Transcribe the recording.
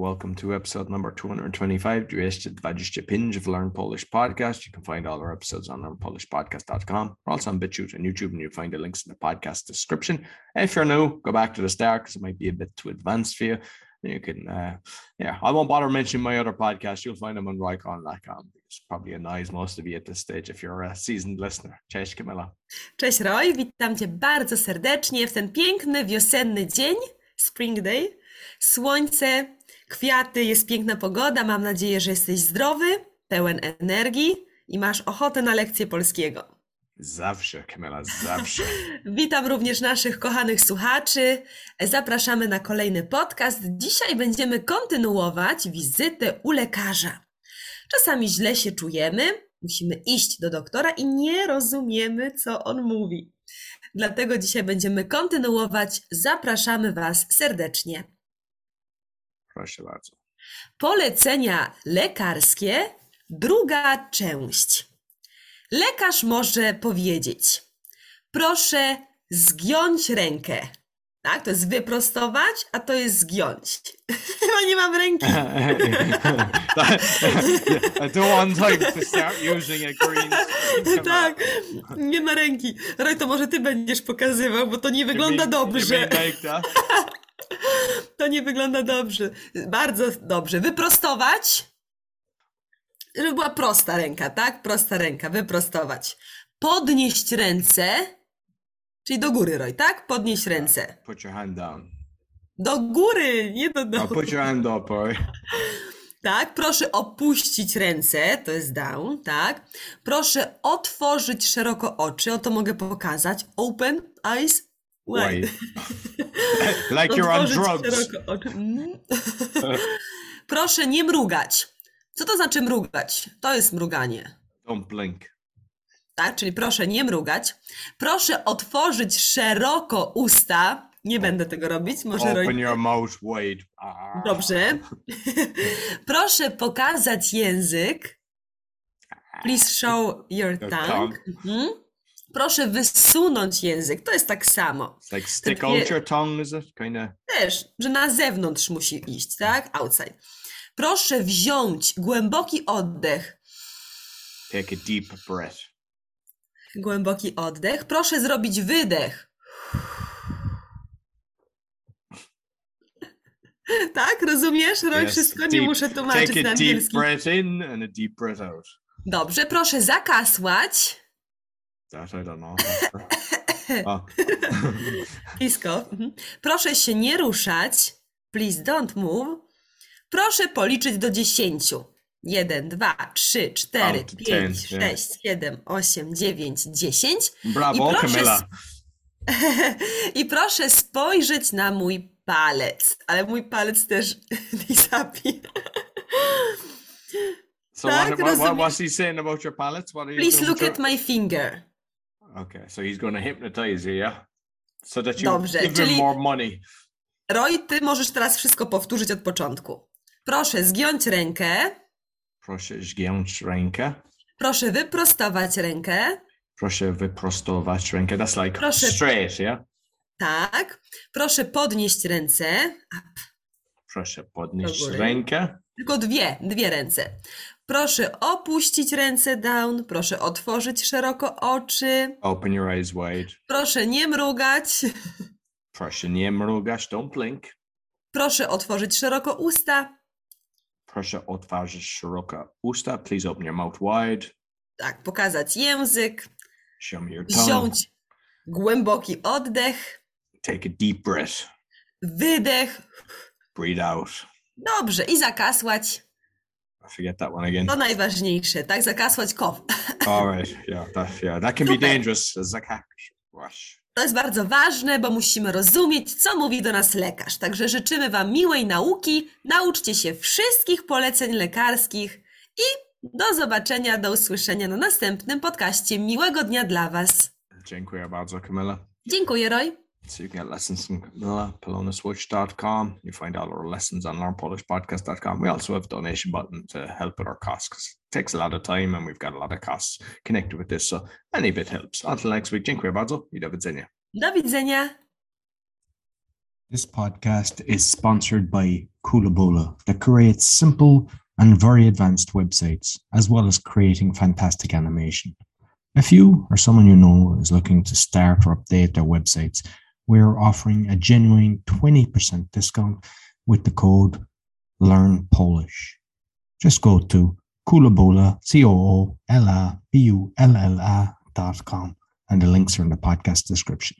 Welcome to episode number 225, 225 of Learn Polish Podcast. You can find all our episodes on learnpolishpodcast.com. We're also on BitChute and YouTube, and you'll find the links in the podcast description. If you're new, go back to the start because it might be a bit too advanced for you. You can, uh, yeah, I won't bother mentioning my other podcast. You'll find them on rycon.com. It's probably annoys most of you at this stage if you're a seasoned listener. Cześć Camilla. Cześć Roy, witam Cię bardzo serdecznie w ten piękny wiosenny dzień, Spring Day. Słońce, kwiaty, jest piękna pogoda. Mam nadzieję, że jesteś zdrowy, pełen energii i masz ochotę na lekcję polskiego. Zawsze, Kamila, zawsze. Witam również naszych kochanych słuchaczy. Zapraszamy na kolejny podcast. Dzisiaj będziemy kontynuować wizytę u lekarza. Czasami źle się czujemy, musimy iść do doktora i nie rozumiemy, co on mówi. Dlatego dzisiaj będziemy kontynuować. Zapraszamy Was serdecznie. Proszę bardzo. Polecenia lekarskie, druga część. Lekarz może powiedzieć: Proszę zgiąć rękę. Tak, to jest wyprostować, a to jest zgiąć. Chyba nie mam ręki. I don't want to start using a green. tak, nie ma ręki. Roy, to może ty będziesz pokazywał, bo to nie wygląda dobrze. To nie wygląda dobrze. Bardzo dobrze. Wyprostować. Żeby była prosta ręka, tak? Prosta ręka, wyprostować. Podnieść ręce. Czyli do góry, Roy, tak? Podnieść ręce. Put your hand down. Do góry, nie do dołu. No, put your hand up, boy. Tak, proszę opuścić ręce, to jest down, tak. Proszę otworzyć szeroko oczy, oto mogę pokazać. Open eyes wide. like you're on drugs. Mm. proszę nie mrugać. Co to znaczy mrugać? To jest mruganie. Don't blink. Tak, czyli proszę nie mrugać. Proszę otworzyć szeroko usta. Nie będę tego robić. Może Open your mouth wide. Dobrze. proszę pokazać język. Please show your tongue. tongue. Mhm. Proszę wysunąć język. To jest tak samo. It's like stick out your tongue, is it? Kinda... Też, że na zewnątrz musi iść, tak? Outside. Proszę wziąć głęboki oddech. Take a deep breath. Głęboki oddech. Proszę zrobić wydech. Tak, rozumiesz? Roy, yes, wszystko deep, nie muszę tłumaczyć take na angielski. Deep breath in and a deep breath out. Dobrze, proszę zakasłać. Don't know. oh. Blisko. Mhm. Proszę się nie ruszać. Please don't move. Proszę policzyć do dziesięciu. 1, 2, 3, 4, 5, 6, 7, 8, 9, 10. Brawo, I proszę. I proszę spojrzeć na mój palec. Ale mój palec też zapi. So tak, what, what, what, what's he saying about your palette? What are you Please look at my finger. Okay, so he's going to hypnotize you, yeah? So that you Dobrze, give czyli... him more money. Roy, ty możesz teraz wszystko powtórzyć od początku. Proszę zgiąć rękę. Proszę zgiąć rękę. Proszę wyprostować rękę. Proszę wyprostować rękę. That's like Proszę... straight, yeah? Tak. Proszę podnieść ręce. Proszę podnieść rękę. Tylko dwie, dwie ręce. Proszę opuścić ręce down. Proszę otworzyć szeroko oczy. Open your eyes wide. Proszę nie mrugać. Proszę nie mrugać. Don't blink. Proszę otworzyć szeroko usta. Proszę otworzyć szeroko usta. Please open your mouth wide. Tak, pokazać język. Show me your tongue. Wziąć głęboki oddech. Take a deep breath. Wydech. Breathe out. Dobrze, i zakasłać. Forget that one again. To najważniejsze, tak? Zakasłać kow. All right, yeah, that, yeah, that can Super. be dangerous. Zakasłać. To jest bardzo ważne, bo musimy rozumieć, co mówi do nas lekarz. Także życzymy Wam miłej nauki, nauczcie się wszystkich poleceń lekarskich i do zobaczenia, do usłyszenia na następnym podcaście. Miłego dnia dla Was. Dziękuję bardzo, Camilla. Dziękuję, Roy. So you can get lessons from Camilla, polonaswitch.com. You find all our lessons on learnpolishpodcast.com. We also have a donation button to help with our costs because it takes a lot of time and we've got a lot of costs connected with this. So any bit helps. Until next week, dziękuję bardzo i do widzenia. Do widzenia. This podcast is sponsored by Kulabola that creates simple and very advanced websites, as well as creating fantastic animation. If you or someone you know is looking to start or update their websites, we're offering a genuine 20% discount with the code Learn Polish. Just go to Kulabola, C O O L A B U L L A dot com, and the links are in the podcast description.